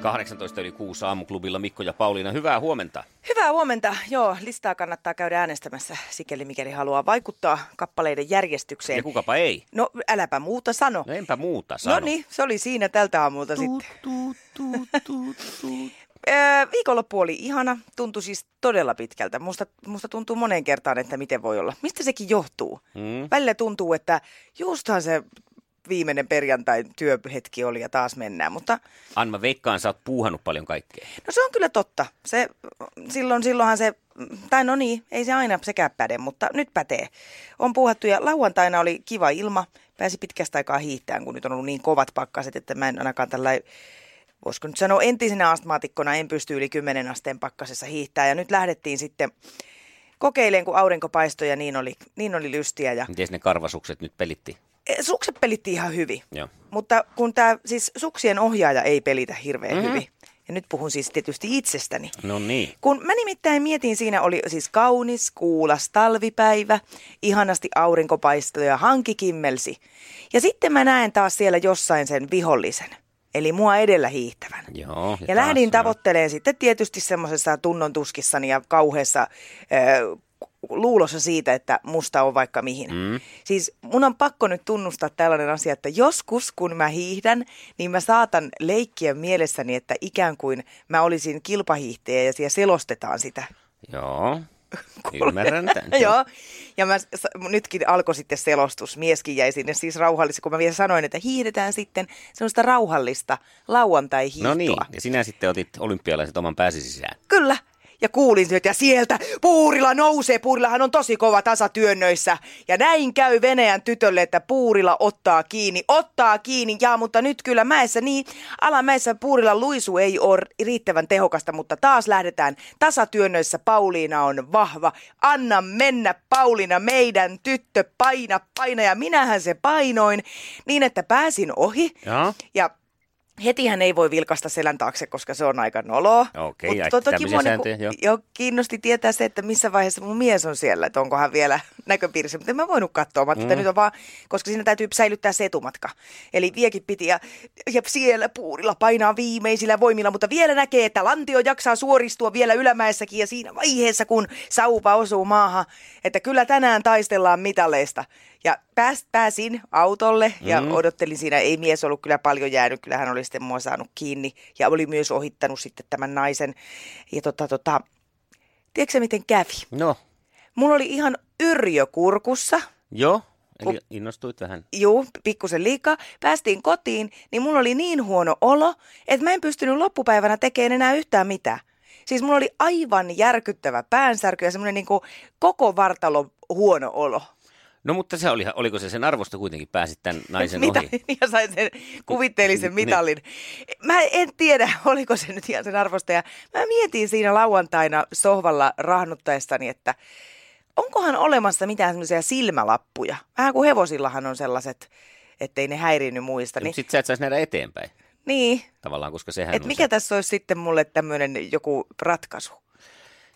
18 yli 6 aamuklubilla Mikko ja Pauliina. Hyvää huomenta. Hyvää huomenta. Joo, listaa kannattaa käydä äänestämässä, sikäli mikäli haluaa vaikuttaa kappaleiden järjestykseen. Ja kukapa ei. No, äläpä muuta sano. No enpä muuta sano. No niin, se oli siinä tältä aamulta tuut, sitten. Tuut, tuut, tuut, tuut. viikonloppu oli ihana, tuntui siis todella pitkältä. Musta, musta tuntuu moneen kertaan, että miten voi olla. Mistä sekin johtuu? Mm. Välillä tuntuu, että justhan se viimeinen perjantai työhetki oli ja taas mennään. Mutta... Anma veikkaan, sä oot puuhannut paljon kaikkea. No se on kyllä totta. Se, silloin, silloinhan se, tai no niin, ei se aina sekään päde, mutta nyt pätee. On puuhattu ja lauantaina oli kiva ilma. Pääsi pitkästä aikaa hiihtään, kun nyt on ollut niin kovat pakkaset, että mä en ainakaan tällä voisiko nyt sanoa entisenä astmaatikkona, en pysty yli 10 asteen pakkasessa hiihtää. Ja nyt lähdettiin sitten kokeilemaan, kun aurinko paistoi ja niin oli, niin oli lystiä. Ja... Miten ne karvasukset nyt pelitti? E, sukset pelitti ihan hyvin, Joo. mutta kun tämä siis suksien ohjaaja ei pelitä hirveän mm-hmm. hyvin, ja nyt puhun siis tietysti itsestäni. No niin. Kun mä nimittäin mietin, siinä oli siis kaunis, kuulas talvipäivä, ihanasti aurinkopaistoi ja hanki kimmelsi. Ja sitten mä näen taas siellä jossain sen vihollisen. Eli mua edellä hiihtävän. Joo, ja, ja lähdin tavoittelemaan sitten tietysti semmoisessa tunnon tuskissani ja kauheassa äh, luulossa siitä, että musta on vaikka mihin. Mm. Siis mun on pakko nyt tunnustaa tällainen asia, että joskus kun mä hiihdän, niin mä saatan leikkiä mielessäni, että ikään kuin mä olisin kilpahiihtäjä ja siellä selostetaan sitä. Joo. Ymmärrän tämän. Joo, ja mä, nytkin alkoi sitten selostus. Mieskin jäi sinne siis rauhallisesti, kun mä vielä sanoin, että hiihdetään sitten sellaista rauhallista lauantai-hiihtoa. No niin, ja sinä sitten otit olympialaiset oman pääsi sisään. Kyllä, ja kuulin että ja sieltä Puurila nousee. Puurilahan on tosi kova tasatyönnöissä. Ja näin käy Venäjän tytölle, että Puurila ottaa kiinni. Ottaa kiinni, ja mutta nyt kyllä mäessä niin. Alamäessä Puurilan luisu ei ole riittävän tehokasta, mutta taas lähdetään tasatyönnöissä. Pauliina on vahva. Anna mennä Pauliina, meidän tyttö, paina, paina. Ja minähän se painoin niin, että pääsin ohi. Ja, ja Hetihän ei voi vilkasta selän taakse, koska se on aika noloa. Okei, okay, Mutta toki mua niin, jo. jo. kiinnosti tietää se, että missä vaiheessa mun mies on siellä, että onko hän vielä näköpiirissä. Mutta en mä voinut katsoa, mä mm. nyt on vaan, koska siinä täytyy säilyttää se etumatka. Eli viekin piti ja, ja siellä puurilla painaa viimeisillä voimilla, mutta vielä näkee, että lantio jaksaa suoristua vielä ylämäessäkin ja siinä vaiheessa, kun saupa osuu maahan, että kyllä tänään taistellaan mitaleista. Ja pääs, pääsin autolle ja mm. odottelin siinä. Ei mies ollut kyllä paljon jäänyt. Kyllä hän oli sitten mua saanut kiinni. Ja oli myös ohittanut sitten tämän naisen. Ja tota, tota, tiedätkö miten kävi? No. Mulla oli ihan yrjö kurkussa. Joo. Eli innostuit vähän? Juu, pikkusen liikaa. Päästiin kotiin, niin mulla oli niin huono olo, että mä en pystynyt loppupäivänä tekemään enää yhtään mitään. Siis mulla oli aivan järkyttävä päänsärky ja semmoinen niin koko vartalo huono olo. No mutta se oli, oliko se sen arvosta kuitenkin pääsit tämän naisen Mitä, ohi? Ja sain sen kuvitteellisen niin. mitalin. Mä en tiedä, oliko se nyt ihan sen arvosta. Ja mä mietin siinä lauantaina sohvalla rahnuttaessani, että onkohan olemassa mitään semmoisia silmälappuja. Vähän kuin hevosillahan on sellaiset, ettei ne häirinyt muista. Niin... Sitten sä et saisi nähdä eteenpäin. Niin. Tavallaan, koska sehän Et mikä se... tässä olisi sitten mulle tämmöinen joku ratkaisu?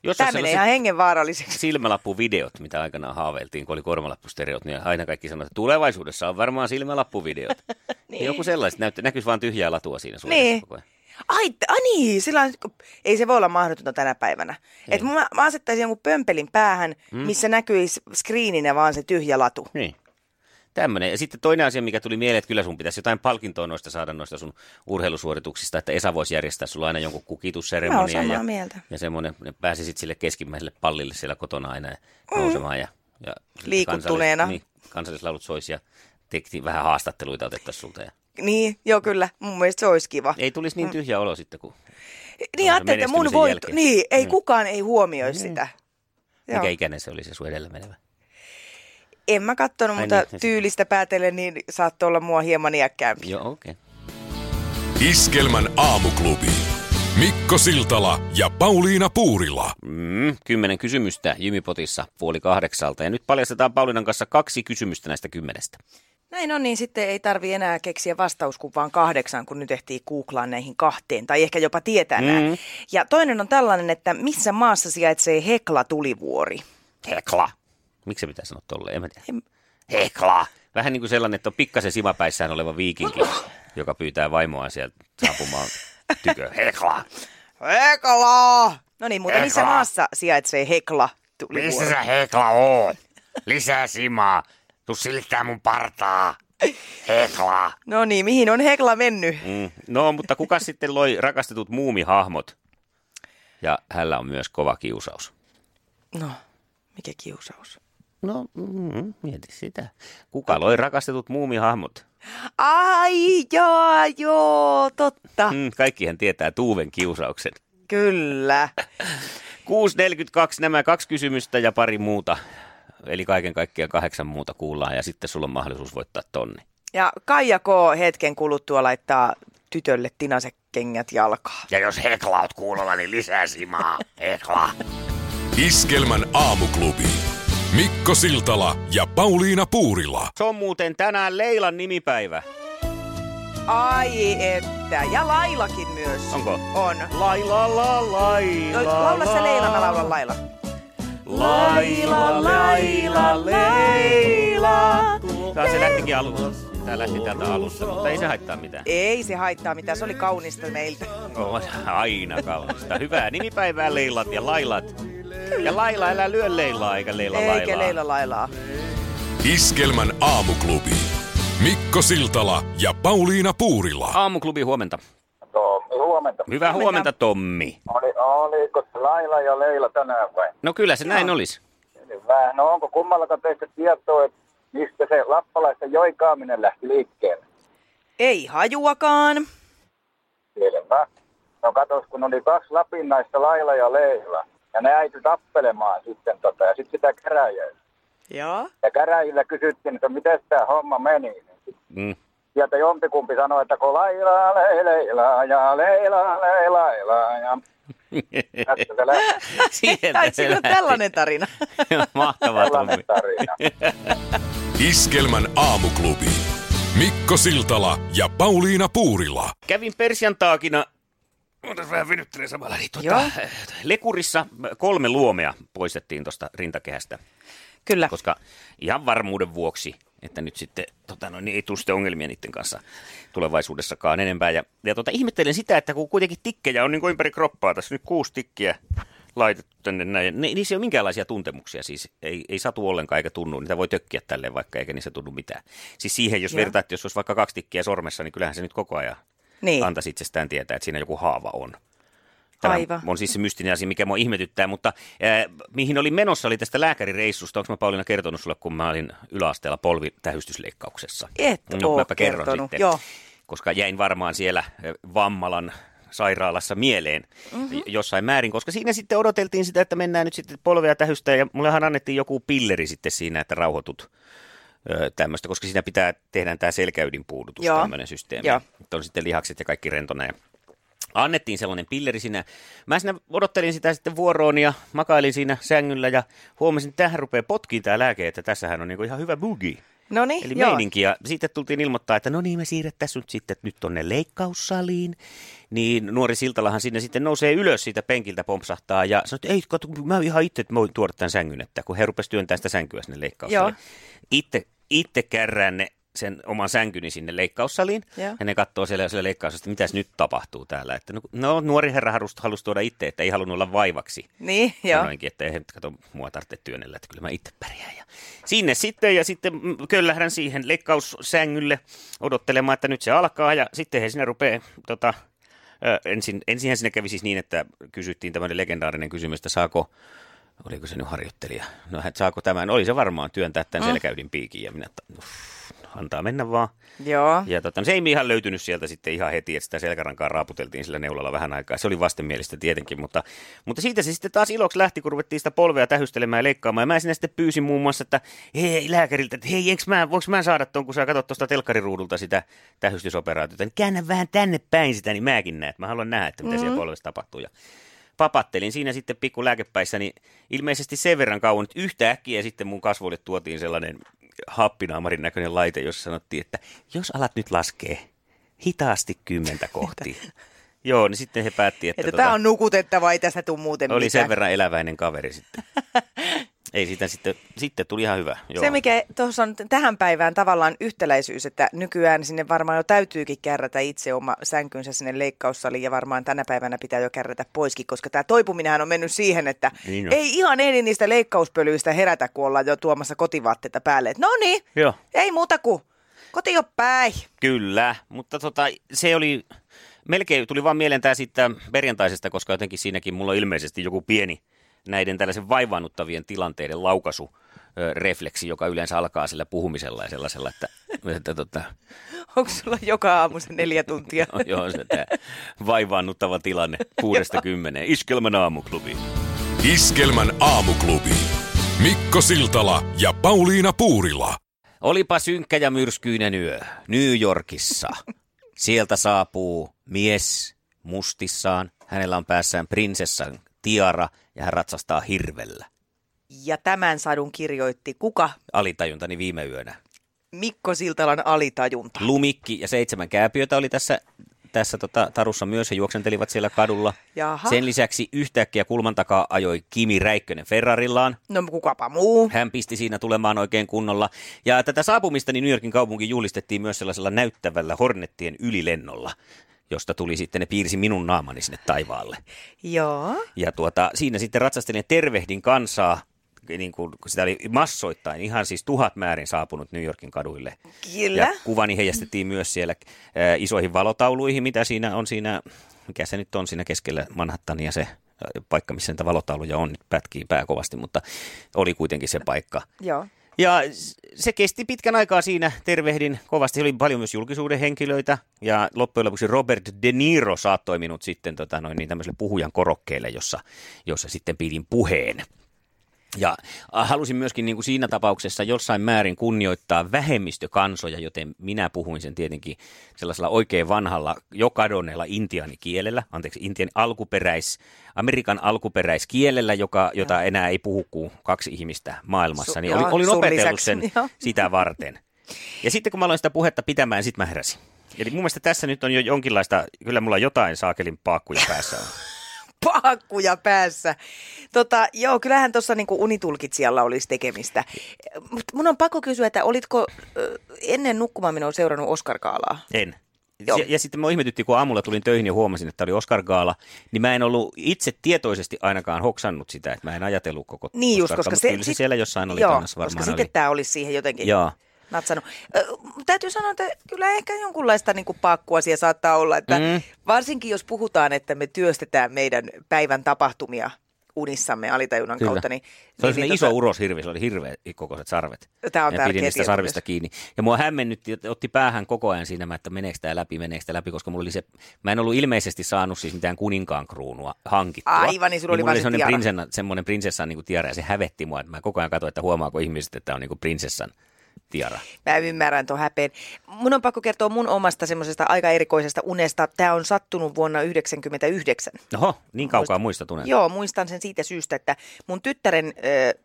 Jos Tämä menee ihan hengenvaaralliseksi. Silmälappuvideot, mitä aikanaan haaveiltiin, kun oli kormalappustereot, niin aina kaikki sanoivat, että tulevaisuudessa on varmaan silmälappuvideot. niin. Joku sellaiset, näyttä, näkyisi vain tyhjää latua siinä niin. koko ajan. Ai, a niin, sillä ei se voi olla mahdotonta tänä päivänä. Että mä, mä asettaisin jonkun pömpelin päähän, hmm. missä näkyisi screeninä vaan se tyhjä latu. Niin. Tämmöinen. Ja sitten toinen asia, mikä tuli mieleen, että kyllä sun pitäisi jotain palkintoa noista saada noista sun urheilusuorituksista, että Esa voisi järjestää sulla aina jonkun kukitusseremonia. ja, mieltä. Ja semmoinen, ne pääsisit sille keskimmäiselle pallille siellä kotona aina ja mm. nousemaan. Ja, ja Liikuttuneena. Kansallis, niin, kansallislaulut soisi ja tekti, vähän haastatteluita otettaisiin sulta. Ja... Niin, joo kyllä. Mun mielestä se olisi kiva. Ei tulisi niin mm. tyhjä mm. olo sitten, kun niin ajattelin, että mun voit, niin, ei mm. kukaan ei huomioi mm. sitä. Mikä Joo. ikäinen se oli se sun edellä menevä? En mä kattonut, Ai mutta niin, tyylistä päätellen niin saattoi olla mua hieman iäkkäämpi. Joo, okei. Okay. Iskelmän aamuklubi. Mikko Siltala ja Pauliina Puurila. Mm, kymmenen kysymystä Jymipotissa puoli kahdeksalta. Ja nyt paljastetaan Pauliinan kanssa kaksi kysymystä näistä kymmenestä. Näin on, niin sitten ei tarvi enää keksiä vastauskuvaan kahdeksan, kun nyt ehtii googlaa näihin kahteen, tai ehkä jopa tietää mm. nämä. Ja toinen on tällainen, että missä maassa sijaitsee Hekla-tulivuori? Hekla. Miksi se pitää sanoa tolleen? En mä tiedä. Hekla. Vähän niin kuin sellainen, että on pikkasen simapäissään oleva viikinki, joka pyytää vaimoa sieltä saapumaan tykö. Hekla. Hekla! No niin, mutta missä maassa sijaitsee Hekla-tulivuori? Missä sä Hekla oot? Lisää simaa. Tuu silittää mun partaa. Hekla. No niin, mihin on Hekla mennyt? Mm. No, mutta kuka sitten loi rakastetut muumihahmot? Ja hänellä on myös kova kiusaus. No, mikä kiusaus? No, mm, mieti sitä. Kuka loi rakastetut muumihahmot? Ai, joo, joo, totta. Mm, kaikkihan tietää Tuuven kiusauksen. Kyllä. 6.42 nämä kaksi kysymystä ja pari muuta. Eli kaiken kaikkiaan kahdeksan muuta kuullaan ja sitten sulla on mahdollisuus voittaa tonni. Ja Kaija K. hetken kuluttua laittaa tytölle tinaset kengät jalkaan. Ja jos Hekla oot kuulolla, niin lisää simaa. Hekla. Iskelmän aamuklubi. Mikko Siltala ja Pauliina Puurila. Se on muuten tänään Leilan nimipäivä. Ai että, ja Lailakin myös. Onko? On. Laila, la, laila, No, laula se Leila, mä laulan Laila. Laila, laila, leila. Tää se lähtikin alusta. Tää lähti täältä alusta, mutta ei se haittaa mitään. Ei se haittaa mitään, se oli kaunista meiltä. On aina kaunista. Hyvää nimipäivää Leilat ja Lailat. Ja Laila, älä lyö Leilaa eikä Leila Eikä Lailaa. Leila Lailaa. Iskelmän aamuklubi. Mikko Siltala ja Pauliina Puurila. Aamuklubi huomenta. Tommi, huomenta. Hyvää huomenta, Huomenta. Tommi. Oli, oliko se Laila ja Leila tänään vai? No kyllä se näin olisi. Hyvä. No onko kummallakaan teistä tietoa, että mistä se lappalaisten joikaaminen lähti liikkeelle? Ei hajuakaan. Selvä. No katos, kun oli kaksi lapinnaista Laila ja Leila. Ja ne äity tappelemaan sitten tota, ja sitten sitä käräjää. Joo. Ja käräjillä kysyttiin, että miten tämä homma meni. Niin sit Mm. Sieltä jompikumpi sanoi, että kun Laila, le, Leila ja Leila, le, Laila ja... Ai, siinä on tällainen tarina. Mahtavaa Tommi. Tällainen tarina. Iskelmän aamuklubi. Mikko Siltala ja Pauliina Puurila. Kävin Persiantaakina Otas vähän venyttelen samalla. Niin, tuota, Joo. lekurissa kolme luomea poistettiin tuosta rintakehästä, Kyllä. koska ihan varmuuden vuoksi, että nyt sitten tota, no, niin ei tule sitten ongelmia niiden kanssa tulevaisuudessakaan enempää. Ja, ja tota, ihmettelen sitä, että kun kuitenkin tikkejä on niin kuin ympäri kroppaa, tässä nyt kuusi tikkiä laitettu tänne näin. Ne, niissä ei ole minkäänlaisia tuntemuksia, siis ei, ei satu ollenkaan eikä tunnu. Niitä voi tökkiä tälleen vaikka, eikä niissä tunnu mitään. Siis siihen, jos Joo. vertaa, että jos olisi vaikka kaksi tikkiä sormessa, niin kyllähän se nyt koko ajan Niin. antaisi itsestään tietää, että siinä joku haava on. Tämä Aivan. on siis se mystinen asia, mikä mua ihmetyttää, mutta äh, mihin olin menossa oli tästä lääkärireissusta. Onko mä Pauliina kertonut sulle, kun mä olin yläasteella polvitähystysleikkauksessa? Et no, oo mäpä kerron kertonut, sitten, joo. koska jäin varmaan siellä Vammalan sairaalassa mieleen mm-hmm. jossain määrin, koska siinä sitten odoteltiin sitä, että mennään nyt sitten polvea tähystää ja mullehan annettiin joku pilleri sitten siinä, että rauhoitut tämmöistä, koska siinä pitää tehdä tämä selkäydinpuudutus, Joo. tämmöinen systeemi. Joo. Että on sitten lihakset ja kaikki rentona ja annettiin sellainen pilleri siinä. Mä siinä odottelin sitä sitten vuoroon ja makailin siinä sängyllä ja huomasin, että tähän rupeaa potkiin tämä lääke, että tässähän on niinku ihan hyvä bugi. No niin, Eli joo. meininki. Ja sitten tultiin ilmoittaa, että no niin, me siirrettäisiin nyt sitten nyt tonne leikkaussaliin. Niin nuori Siltalahan sinne sitten nousee ylös siitä penkiltä, pompsahtaa ja sanoo, että ei, kato, mä ihan itse että mä voin tuoda tämän sängyn, että kun he rupesivat työntämään sitä sänkyä sinne leikkaussaliin. Itse, itse kärrään ne sen oman sänkyni sinne leikkaussaliin. Joo. Ja ne katsoo siellä, siellä leikkaussa, että mitäs nyt tapahtuu täällä. Että no, no nuori herra halusi, halusi tuoda itse, että ei halunnut olla vaivaksi. Niin, joo. Sanoinkin, että ei kato, mua tarvitse työnnellä, että kyllä mä itse pärjään. Ja sinne sitten ja sitten mm, köllähdän siihen leikkaussängylle odottelemaan, että nyt se alkaa ja sitten he sinne rupeaa tota, ensin, ensinhän sinne kävi siis niin, että kysyttiin tämmöinen legendaarinen kysymys, että saako, oliko se nyt harjoittelija, no että saako tämän, oli se varmaan työntää tämän mm. selkäydin piikin ja minä, uff, antaa mennä vaan. Joo. Ja tota, no se ei ihan löytynyt sieltä sitten ihan heti, että sitä selkärankaa raaputeltiin sillä neulalla vähän aikaa. Se oli vastenmielistä tietenkin, mutta, mutta siitä se sitten taas iloksi lähti, kun ruvettiin sitä polvea tähystelemään ja leikkaamaan. Ja mä sinne sitten pyysin muun muassa, että hei lääkäriltä, että hei, mä, voinko mä saada tuon, kun sä katsot tuosta telkkariruudulta sitä tähystysoperaatiota, niin käännä vähän tänne päin sitä, niin mäkin näen, että mä haluan nähdä, että mitä mm-hmm. siellä polvessa tapahtuu. Ja papattelin siinä sitten pikku lääkepäissä, niin ilmeisesti sen verran kauan, että yhtäkkiä sitten mun kasvoille tuotiin sellainen happinaamarin näköinen laite, jossa sanottiin, että jos alat nyt laskee hitaasti kymmentä kohti. Joo, niin sitten he päätti, että, Että tota, tämä on nukutettava, ei tästä tule muuten oli mitään. sen verran eläväinen kaveri sitten. Ei siitä sitten, sitten tuli ihan hyvä. Joo. Se, mikä tuossa on tähän päivään tavallaan yhtäläisyys, että nykyään sinne varmaan jo täytyykin kärrätä itse oma sänkynsä sinne leikkaussaliin ja varmaan tänä päivänä pitää jo kärrätä poiskin, koska tämä toipuminenhan on mennyt siihen, että Niin on. ei ihan ehdi niistä leikkauspölyistä herätä, kun ollaan jo tuomassa kotivaatteita päälle. No niin, ei muuta kuin koti jo päin. Kyllä, mutta tota, se oli, melkein tuli vaan mieleen tämä sitten perjantaisesta, koska jotenkin siinäkin mulla on ilmeisesti joku pieni näiden tällaisen vaivaannuttavien tilanteiden laukaisu refleksi, joka yleensä alkaa sillä puhumisella ja sellaisella, että, että tota, Onko sulla joka aamu se neljä tuntia? no, joo, se tämä vaivaannuttava tilanne kuudesta kymmeneen. Iskelmän aamuklubi. Iskelmän aamuklubi. Mikko Siltala ja Pauliina Puurila. Olipa synkkä ja myrskyinen yö New Yorkissa. Sieltä saapuu mies mustissaan. Hänellä on päässään prinsessan tiara ja hän ratsastaa hirvellä. Ja tämän sadun kirjoitti kuka? Alitajuntani viime yönä. Mikko Siltalan alitajunta. Lumikki ja seitsemän kääpiötä oli tässä, tässä tota, tarussa myös. He juoksentelivat siellä kadulla. Jaha. Sen lisäksi yhtäkkiä kulman takaa ajoi Kimi Räikkönen Ferrarillaan. No kukapa muu. Hän pisti siinä tulemaan oikein kunnolla. Ja tätä saapumista niin New Yorkin kaupunki julistettiin myös sellaisella näyttävällä Hornettien ylilennolla, josta tuli sitten, ne piirsi minun naamani sinne taivaalle. Joo. Ja tuota, siinä sitten ratsastelin ja tervehdin kansaa, niin kuin, kun sitä oli massoittain, ihan siis tuhat määrin saapunut New Yorkin kaduille. Kyllä. Ja kuvani heijastettiin myös siellä äh, isoihin valotauluihin, mitä siinä on siinä, mikä se nyt on siinä keskellä Manhattania se paikka, missä niitä valotauluja on, nyt pätkii pää kovasti, mutta oli kuitenkin se paikka. Joo. Ja se kesti pitkän aikaa siinä, tervehdin kovasti. Oli paljon myös julkisuuden henkilöitä ja loppujen lopuksi Robert De Niro saattoi minut sitten tota, noin, niin tämmöiselle puhujan korokkeelle, jossa, jossa sitten pidin puheen. Ja äh, halusin myöskin niin kuin siinä tapauksessa jossain määrin kunnioittaa vähemmistökansoja, joten minä puhuin sen tietenkin sellaisella oikein vanhalla, jo kadonneella intiaanikielellä, anteeksi, intian alkuperäis, Amerikan alkuperäiskielellä, joka, jota enää ei puhu kuin kaksi ihmistä maailmassa. Su- Niin joo, olin, olin opetellut sen joo. sitä varten. Ja sitten kun mä aloin sitä puhetta pitämään, sit mä heräsin. Eli mun mielestä tässä nyt on jo jonkinlaista, kyllä mulla jotain saakelin paakkuja päässä on. Paakkuja päässä. Tota, joo, kyllähän tuossa niinku unitulkitsijalla olisi tekemistä. Mutta mun on pakko kysyä, että olitko ennen nukkumaan minua seurannut Oscar Kaalaa? En. Joo. Ja, ja sitten mä ihmetytti, kun aamulla tulin töihin ja huomasin, että oli Oscar Gaala, niin mä en ollut itse tietoisesti ainakaan hoksannut sitä, että mä en ajatellut koko Niin just, koska se, kyllä se sit- siellä jossain oli joo, kannassa varmaan koska oli. sitten tämä olisi siihen jotenkin Joo. Natsannut. Ö, täytyy sanoa, että kyllä ehkä jonkunlaista niin kuin paakkuasia saattaa olla, että Mm. varsinkin jos puhutaan, että me työstetään meidän päivän tapahtumia unissamme alitajunnan Kyllä. kautta, niin, Se oli niin, niin, niin iso tota- uroshirvi, se oli hirveä kokoiset sarvet. Tämä on ja pidin niistä sarvista myös. kiinni. Ja mua hämmennytti, että otti päähän koko ajan siinä, että meneekö tämä läpi, meneekö tämä läpi, koska mulla oli se, mä en ollut ilmeisesti saanut siis mitään kuninkaan kruunua hankittua. Aivan, niin sulla oli mulla vaan oli se semmoinen, prinsessan, semmoinen prinsessan niin kuin tiara, ja se hävetti mua, että mä koko ajan katsoin, että huomaako ihmiset, että tämä on niin prinsessan tiara. Mä ymmärrän tuon häpeen. Mun on pakko kertoa mun omasta semmoisesta aika erikoisesta unesta. Tämä on sattunut vuonna 1999. Oho, niin kaukaa muista tunnen. Joo, muistan sen siitä syystä, että mun tyttären äh,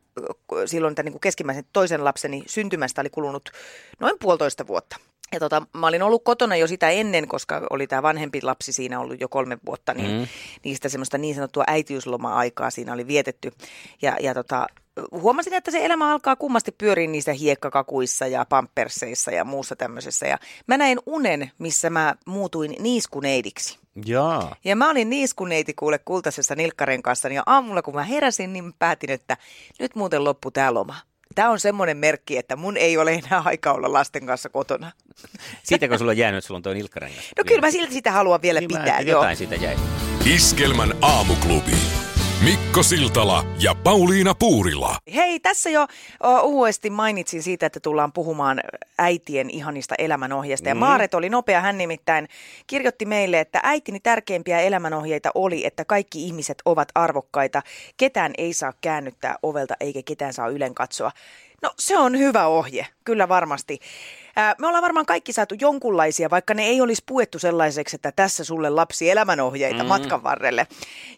silloin tämän niin keskimmäisen toisen lapseni syntymästä oli kulunut noin puolitoista vuotta. Ja tota, mä olin ollut kotona jo sitä ennen, koska oli tämä vanhempi lapsi siinä ollut jo kolme vuotta, niin mm. niistä semmoista niin sanottua äitiysloma-aikaa siinä oli vietetty. Ja, ja tota, huomasin, että se elämä alkaa kummasti pyöriä niissä hiekkakakuissa ja pamperseissa ja muussa tämmöisessä. Ja mä näin unen, missä mä muutuin niiskuneidiksi. Jaa. Ja mä olin niiskuneiti kuule kultaisessa nilkkarenkaassa, ja aamulla kun mä heräsin, niin mä päätin, että nyt muuten loppu tää loma. Tämä on semmoinen merkki, että mun ei ole enää aika olla lasten kanssa kotona. Siitäkö sulla on jäänyt, että sulla on tuo nilkkarengas? No kyllä mä silti sitä haluan vielä niin mä pitää, ajattelin, joo. jotain siitä jäi. Iskelmän aamuklubi. Mikko Siltala ja Pauliina Puurila. Hei, tässä jo o, uhuesti mainitsin siitä, että tullaan puhumaan äitien ihanista elämänohjeista. Ja Mm. Maaret oli nopea, hän nimittäin kirjoitti meille, että äitini tärkeimpiä elämänohjeita oli, että kaikki ihmiset ovat arvokkaita. Ketään ei saa käännyttää ovelta eikä ketään saa ylen katsoa. No se on hyvä ohje, kyllä varmasti. Me ollaan varmaan kaikki saatu jonkunlaisia, vaikka ne ei olisi puettu sellaiseksi, että tässä sulle lapsi elämänohjeita mm. matkan varrelle.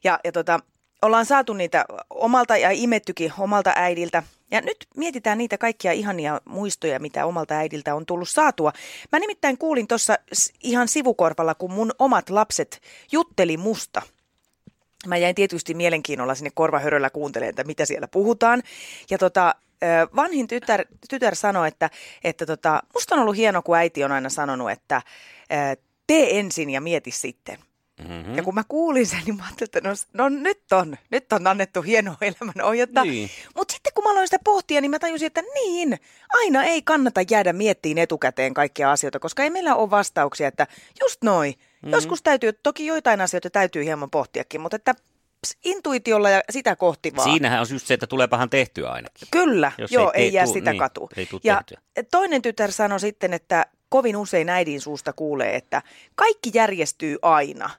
Ja, ja tota, ollaan saatu niitä omalta ja imettykin omalta äidiltä. Ja nyt mietitään niitä kaikkia ihania muistoja, mitä omalta äidiltä on tullut saatua. Mä nimittäin kuulin tuossa ihan sivukorvalla, kun mun omat lapset jutteli musta. Mä jäin tietysti mielenkiinnolla sinne korvahöröllä kuuntelemaan, että mitä siellä puhutaan. Ja tota, vanhin tytär, tytär sanoi, että, että tota, musta on ollut hieno, kun äiti on aina sanonut, että tee ensin ja mieti sitten. Mm-hmm. Ja kun mä kuulin sen, niin mä ajattelin, että no, no nyt on, nyt on annettu hieno elämän ohjetta. Niin. Mutta sitten kun mä aloin sitä pohtia, niin mä tajusin, että niin, aina ei kannata jäädä miettiin etukäteen kaikkia asioita, koska ei meillä ole vastauksia, että just noin. Mm-hmm. Joskus täytyy, toki joitain asioita täytyy hieman pohtiakin, mutta että intuitiolla ja sitä kohti vaan. Siinähän on just se, että tuleepahan tehtyä ainakin. Kyllä, Jos joo, ei, ei jää tuu, sitä niin, katu. Ei ja tehtyä. toinen tytär sanoi sitten, että kovin usein äidin suusta kuulee, että kaikki järjestyy aina.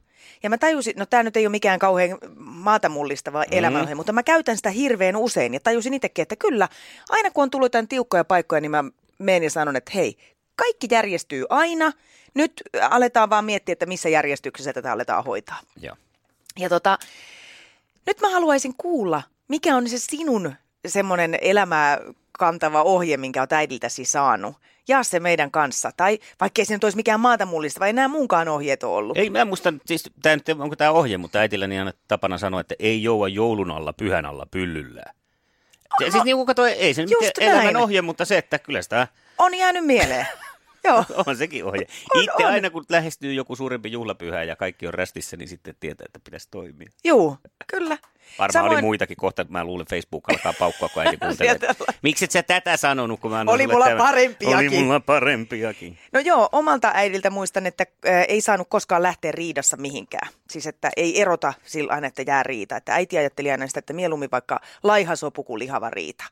Ja mä tajusin, no tämä nyt ei ole mikään kauhean maata mullistava mm. elämänohje, mutta mä käytän sitä hirveän usein ja tajusin itsekin, että kyllä, aina kun on tullut jotain tiukkoja paikkoja, niin mä menen ja sanon, että hei, kaikki järjestyy aina. Nyt aletaan vaan miettiä, että missä järjestyksessä tätä aletaan hoitaa. Joo. Ja tota, nyt mä haluaisin kuulla, mikä on se sinun semmoinen elämää kantava ohje, minkä olet äidiltäsi saanut. Jaa se meidän kanssa. Tai vaikka ei se nyt olisi mikään maata mullista, vai enää muunkaan ohjeet on ollut. Ei, mä muistan, siis tämä nyt, onko tämä ohje, mutta äitilläni on tapana sanoa, että ei joua joulun alla pyhän alla pyllyllä. Siis niin kuin katsoi, ei se nyt elämän ohje, mutta se, että kyllä sitä... On jäänyt mieleen. Joo. on sekin ohje. On, Itse on. aina kun lähestyy joku suurempi juhlapyhä ja kaikki on rästissä, niin sitten tietää, että pitäisi toimia. Joo, kyllä. Varmaan Samoin... oli muitakin kohta, mä luulen Facebook alkaa paukkua, kun äiti kuuntelee. Miksi et sä tätä sanonut, kun mä Oli mulla tämän... parempiakin. Oli mulla parempiakin. No joo, omalta äidiltä muistan, että äh, ei saanut koskaan lähteä riidassa mihinkään. Siis että ei erota sillä että jää riita. Että äiti ajatteli aina sitä, että mieluummin vaikka laiha sopu kuin lihava riita.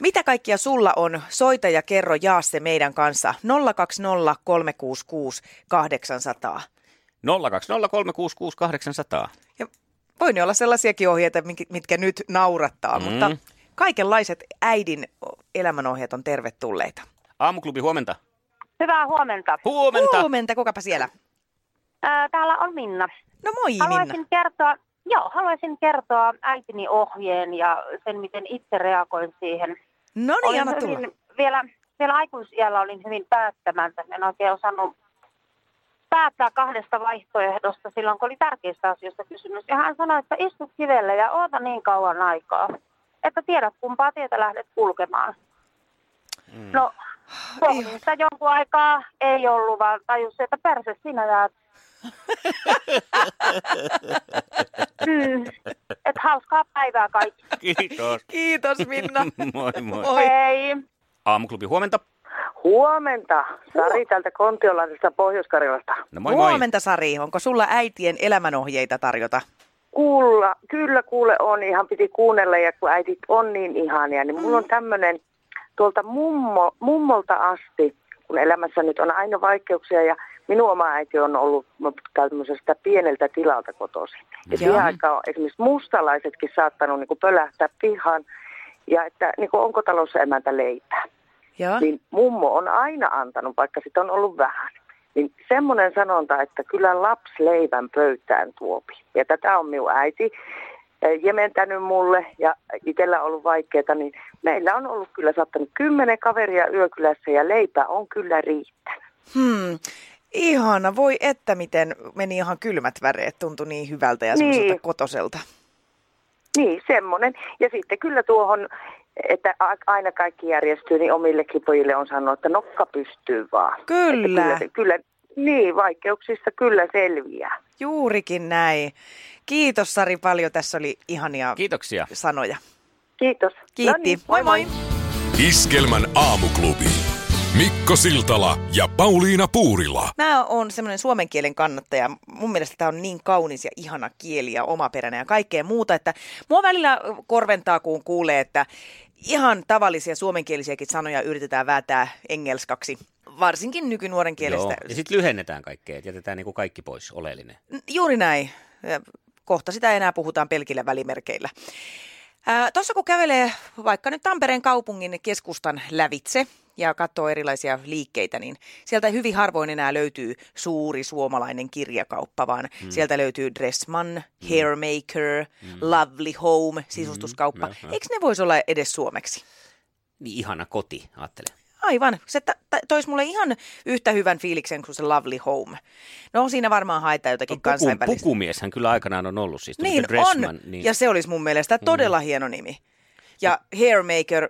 Mitä kaikkia sulla on? Soita ja kerro, jaa se meidän kanssa. 020 366 800. 020 366 800. Ja voi ne olla sellaisiakin ohjeita, mitkä nyt naurattaa, mm. mutta kaikenlaiset äidin elämänohjeet on tervetulleita. Aamuklubi, huomenta. Hyvää huomenta. Huomenta. Huomenta, kukapa siellä? Ää, täällä on Minna. No moi haluaisin Minna. Kertoa, joo, haluaisin kertoa äitini ohjeen ja sen, miten itse reagoin siihen. No niin, anna tulla. Vielä, vielä aikuisiällä olin hyvin päättämätön. En oikein osannut päättää kahdesta vaihtoehdosta silloin, kun oli tärkeistä asioista kysymys. Ja hän sanoi, että istu kivelle ja oota niin kauan aikaa, että tiedät kumpaa tietä lähdet kulkemaan. Mm. No, pohdin sitä jonkun aikaa, ei ollut, vaan tajus, että perse sinä jäät. Mm. Et hauskaa päivää kaikki. Kiitos. Kiitos Minna. moi moi. moi. Hei. Aamuklubi, huomenta. Huomenta. Sari täältä Kontiolaisesta Pohjois-Karjalasta. No moi moi. Huomenta Sari. Onko sulla äitien elämänohjeita tarjota? Kuulla, kyllä kuule on. Ihan piti kuunnella ja kun äitit on niin ihania, niin mulla on tämmöinen tuolta mummo, mummolta asti, kun elämässä nyt on aina vaikeuksia ja minun oma äiti on ollut tämmöisestä pieneltä tilalta kotoisin. Ja siihen aikaan on esimerkiksi mustalaisetkin saattanut niin pölähtää pihaan ja että niin kuin onko talossa emäntä leipää. Ja. Niin mummo on aina antanut, vaikka sitä on ollut vähän. Niin semmoinen sanonta, että kyllä lapsi leivän pöytään tuopi. Ja tätä on minun äiti jementänyt mulle ja itsellä on ollut vaikeaa, niin meillä on ollut kyllä saattanut kymmenen kaveria yökylässä ja leipä on kyllä riittänyt. Hmm. Ihana, voi että miten meni ihan kylmät väreet, tuntui niin hyvältä ja niin. kotoselta. Niin, semmoinen. Ja sitten kyllä tuohon että aina kaikki järjestyy, niin omillekin pojille on sanonut, että nokka pystyy vaan. Kyllä. kyllä, kyllä. Niin, vaikeuksista kyllä selviää. Juurikin näin. Kiitos Sari paljon, tässä oli ihania Kiitoksia. sanoja. Kiitos. Kiitti. No niin, moi moi. Iskelmän aamuklubi. Mikko Siltala ja Pauliina Puurila. Mä oon semmoinen suomen kielen kannattaja. Mun mielestä tämä on niin kaunis ja ihana kieli ja omaperäinen ja kaikkea muuta, että mua välillä korventaa, kun kuulee, että ihan tavallisia suomenkielisiäkin sanoja yritetään väätää engelskaksi. Varsinkin nykynuoren kielestä. Joo. Ja sitten lyhennetään kaikkea, että jätetään niin kuin kaikki pois, oleellinen. Juuri näin. Kohta sitä enää puhutaan pelkillä välimerkeillä. Tuossa kun kävelee vaikka nyt Tampereen kaupungin keskustan lävitse, ja katsoo erilaisia liikkeitä, niin sieltä hyvin harvoin enää löytyy suuri suomalainen kirjakauppa, vaan mm. sieltä löytyy Dressman, mm. Hairmaker, mm. Lovely Home, sisustuskauppa. Mm. Eikö ne voisi olla edes suomeksi? Niin ihana koti, ajattelen. Aivan. Se t- toisi mulle ihan yhtä hyvän fiiliksen kuin se Lovely Home. No siinä varmaan haetaan jotakin no, puku, kansainvälistä. Pukumieshän kyllä aikanaan on ollut. Siis niin Dressman, on, niin... ja se olisi mun mielestä todella mm. hieno nimi. Ja Hairmaker,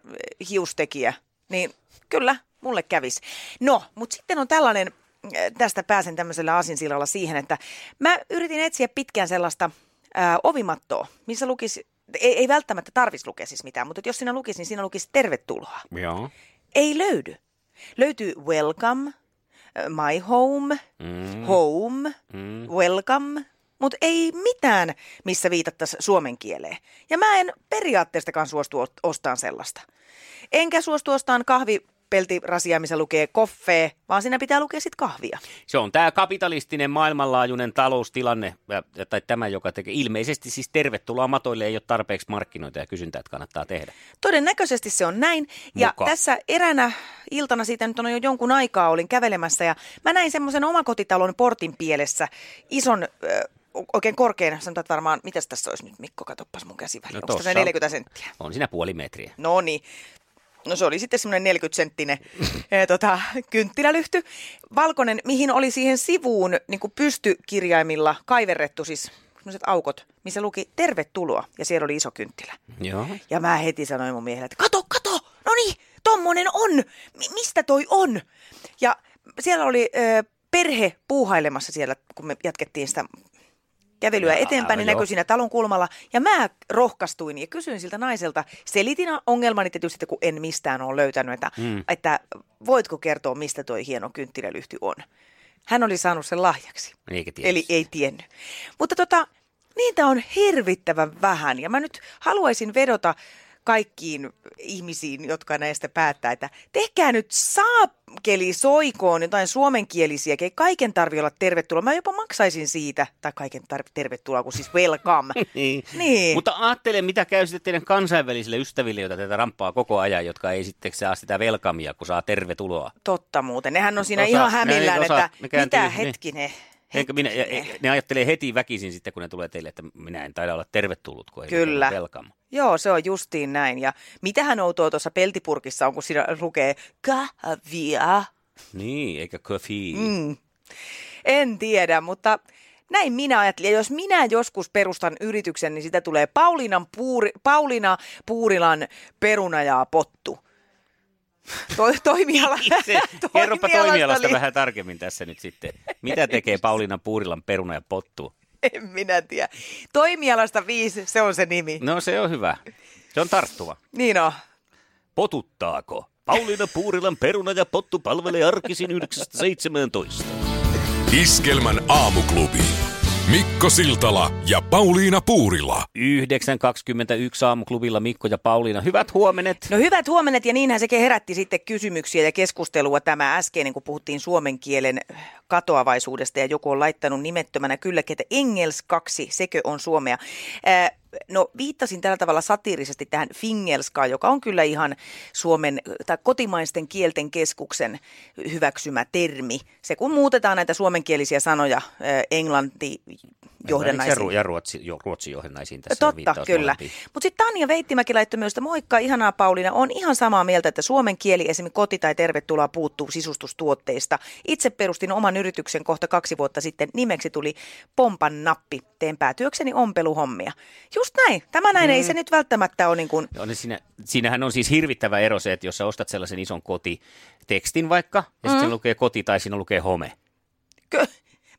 hiustekijä, niin kyllä, mulle kävis. No, mutta sitten on tällainen, äh, tästä pääsen tämmöisellä asinsillalla siihen, että mä yritin etsiä pitkään sellaista ää, ovimattoa, missä lukisi, ei, ei välttämättä tarvitsisi lukea siis mitään, mutta jos siinä lukisi, niin siinä lukisi tervetuloa. Joo. Ei löydy. Löytyy welcome, my home, mm. home, mm. welcome, mutta ei mitään, missä viitattaisiin suomen kieleen. Ja mä en periaatteestakaan suostu ostamaan sellaista. Enkä suostu ostamaan kahvi peltirasia, missä lukee koffee, vaan siinä pitää lukea sitten kahvia. Se on tämä kapitalistinen maailmanlaajuinen taloustilanne, tai tämä, joka tekee ilmeisesti siis tervetuloa matoille, ei ole tarpeeksi markkinoita ja kysyntää, että kannattaa tehdä. Todennäköisesti se on näin. Ja Muka. tässä eränä iltana siitä nyt on jo jonkun aikaa olin kävelemässä ja mä näin semmoisen omakotitalon portin pielessä ison oikein korkein, sanotaan varmaan, mitäs tässä olisi nyt, Mikko, katoppas mun käsiväli. No, Onko se 40 senttiä? On siinä puoli metriä. No niin, No se oli sitten semmoinen 40 senttinen e, tota, kynttilälyhty. Valkoinen, mihin oli siihen sivuun niin kuin pystykirjaimilla kaiverrettu siis sellaiset aukot, missä luki tervetuloa ja siellä oli iso kynttilä. Joo. Ja mä heti sanoin mun miehelle, että kato, kato, no niin, tommonen on, M- mistä toi on? Ja siellä oli ö, perhe puuhailemassa siellä, kun me jatkettiin sitä kävelyä ja, eteenpäin, niin näkyi siinä talon kulmalla. Ja mä rohkastuin ja kysyin siltä naiselta, selitin ongelmani tietysti, että kun en mistään ole löytänyt, että, mm. että voitko kertoa, mistä toi hieno kynttilälyhty on. Hän oli saanut sen lahjaksi. Eikä Eli ei tiennyt. Mutta tota, niitä on hirvittävän vähän ja mä nyt haluaisin vedota kaikkiin ihmisiin, jotka näistä päättää, että tehkää nyt saakeli soikoon jotain suomenkielisiä, ei kaiken tarvi olla tervetuloa. Mä jopa maksaisin siitä, tai kaiken tar- tervetuloa, kun siis welcome. niin. niin. Mutta ajattele, mitä käy sitten teidän kansainvälisille ystäville, joita teitä rampaa koko ajan, jotka ei sitten saa sitä welcomea, kun saa tervetuloa. Totta muuten. Nehän on siinä osa, ihan hämillään, että mitä niin. hetkinen. Enkä minä, ja, ne ajattelee heti väkisin sitten, kun ne tulee teille, että minä en taida olla tervetullut, kun ei Kyllä. welcome. Joo, se on justiin näin. Ja mitähän outoa tuossa peltipurkissa on, kun siinä lukee kahvia. Niin, eikä coffee. Mm. En tiedä, mutta näin minä ajattelin. Ja jos minä joskus perustan yrityksen, niin sitä tulee Paulinan Puuri, Paulina Puurilan peruna ja pottu. To, toimiala. Kerropa toimialasta oli... vähän tarkemmin tässä nyt sitten. Mitä tekee Pauliina Puurilan peruna ja pottu? En minä tiedä. Toimialasta viisi, se on se nimi. No se on hyvä. Se on tarttuva. Niin on. Potuttaako? Pauliina Puurilan peruna ja pottu palvelee arkisin 9.17. Iskelmän aamuklubi. Mikko Siltala ja Pauliina Puurila. 9.21 aamuklubilla Mikko ja Pauliina. Hyvät huomenet. No hyvät huomenet ja niinhän sekin herätti sitten kysymyksiä ja keskustelua tämä äskeinen, kun puhuttiin suomen kielen katoavaisuudesta ja joku on laittanut nimettömänä kyllä, että Engels 2, sekö on suomea. No viittasin tällä tavalla satiirisesti tähän Fingelskaan, joka on kyllä ihan Suomen tai kotimaisten kielten keskuksen hyväksymä termi. Se kun muutetaan näitä suomenkielisiä sanoja englanti johdannaisiin. Ja ruotsi, jo, ruotsi johdannaisiin tässä Totta, kyllä. Mutta sitten Tanja Veittimäki laittoi myös, että moikka, ihanaa Pauliina, on ihan samaa mieltä, että suomen kieli esimerkiksi koti- tai tervetuloa puuttuu sisustustuotteista. Itse perustin oman yrityksen kohta kaksi vuotta sitten, nimeksi tuli Pompan nappi. Teen päätyökseni ompeluhommia. Just näin. Tämä näin mm. ei se nyt välttämättä ole niin kuin... Joo, niin siinä, siinähän on siis hirvittävä ero se, että jos sä ostat sellaisen ison kotitekstin vaikka, ja mm. sitten lukee koti tai siinä lukee home. Ky-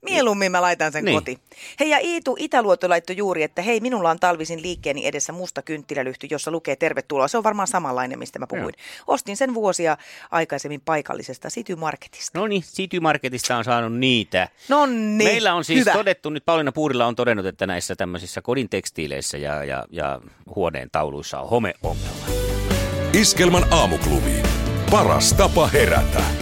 Mieluummin mä laitan sen niin. koti. Hei ja Iitu Itäluotto laittoi juuri, että hei minulla on talvisin liikkeeni edessä musta kynttilälyhty, jossa lukee tervetuloa. Se on varmaan samanlainen, mistä mä puhuin. Joo. Ostin sen vuosia aikaisemmin paikallisesta City Marketista. No niin, City Marketista on saanut niitä. No niin, Meillä on siis hyvä. todettu, nyt Pauliina Puurilla on todennut, että näissä tämmöisissä kodin tekstiileissä ja, ja, ja huoneen tauluissa on homeongelma. Iskelman aamuklubi. Paras tapa herätä.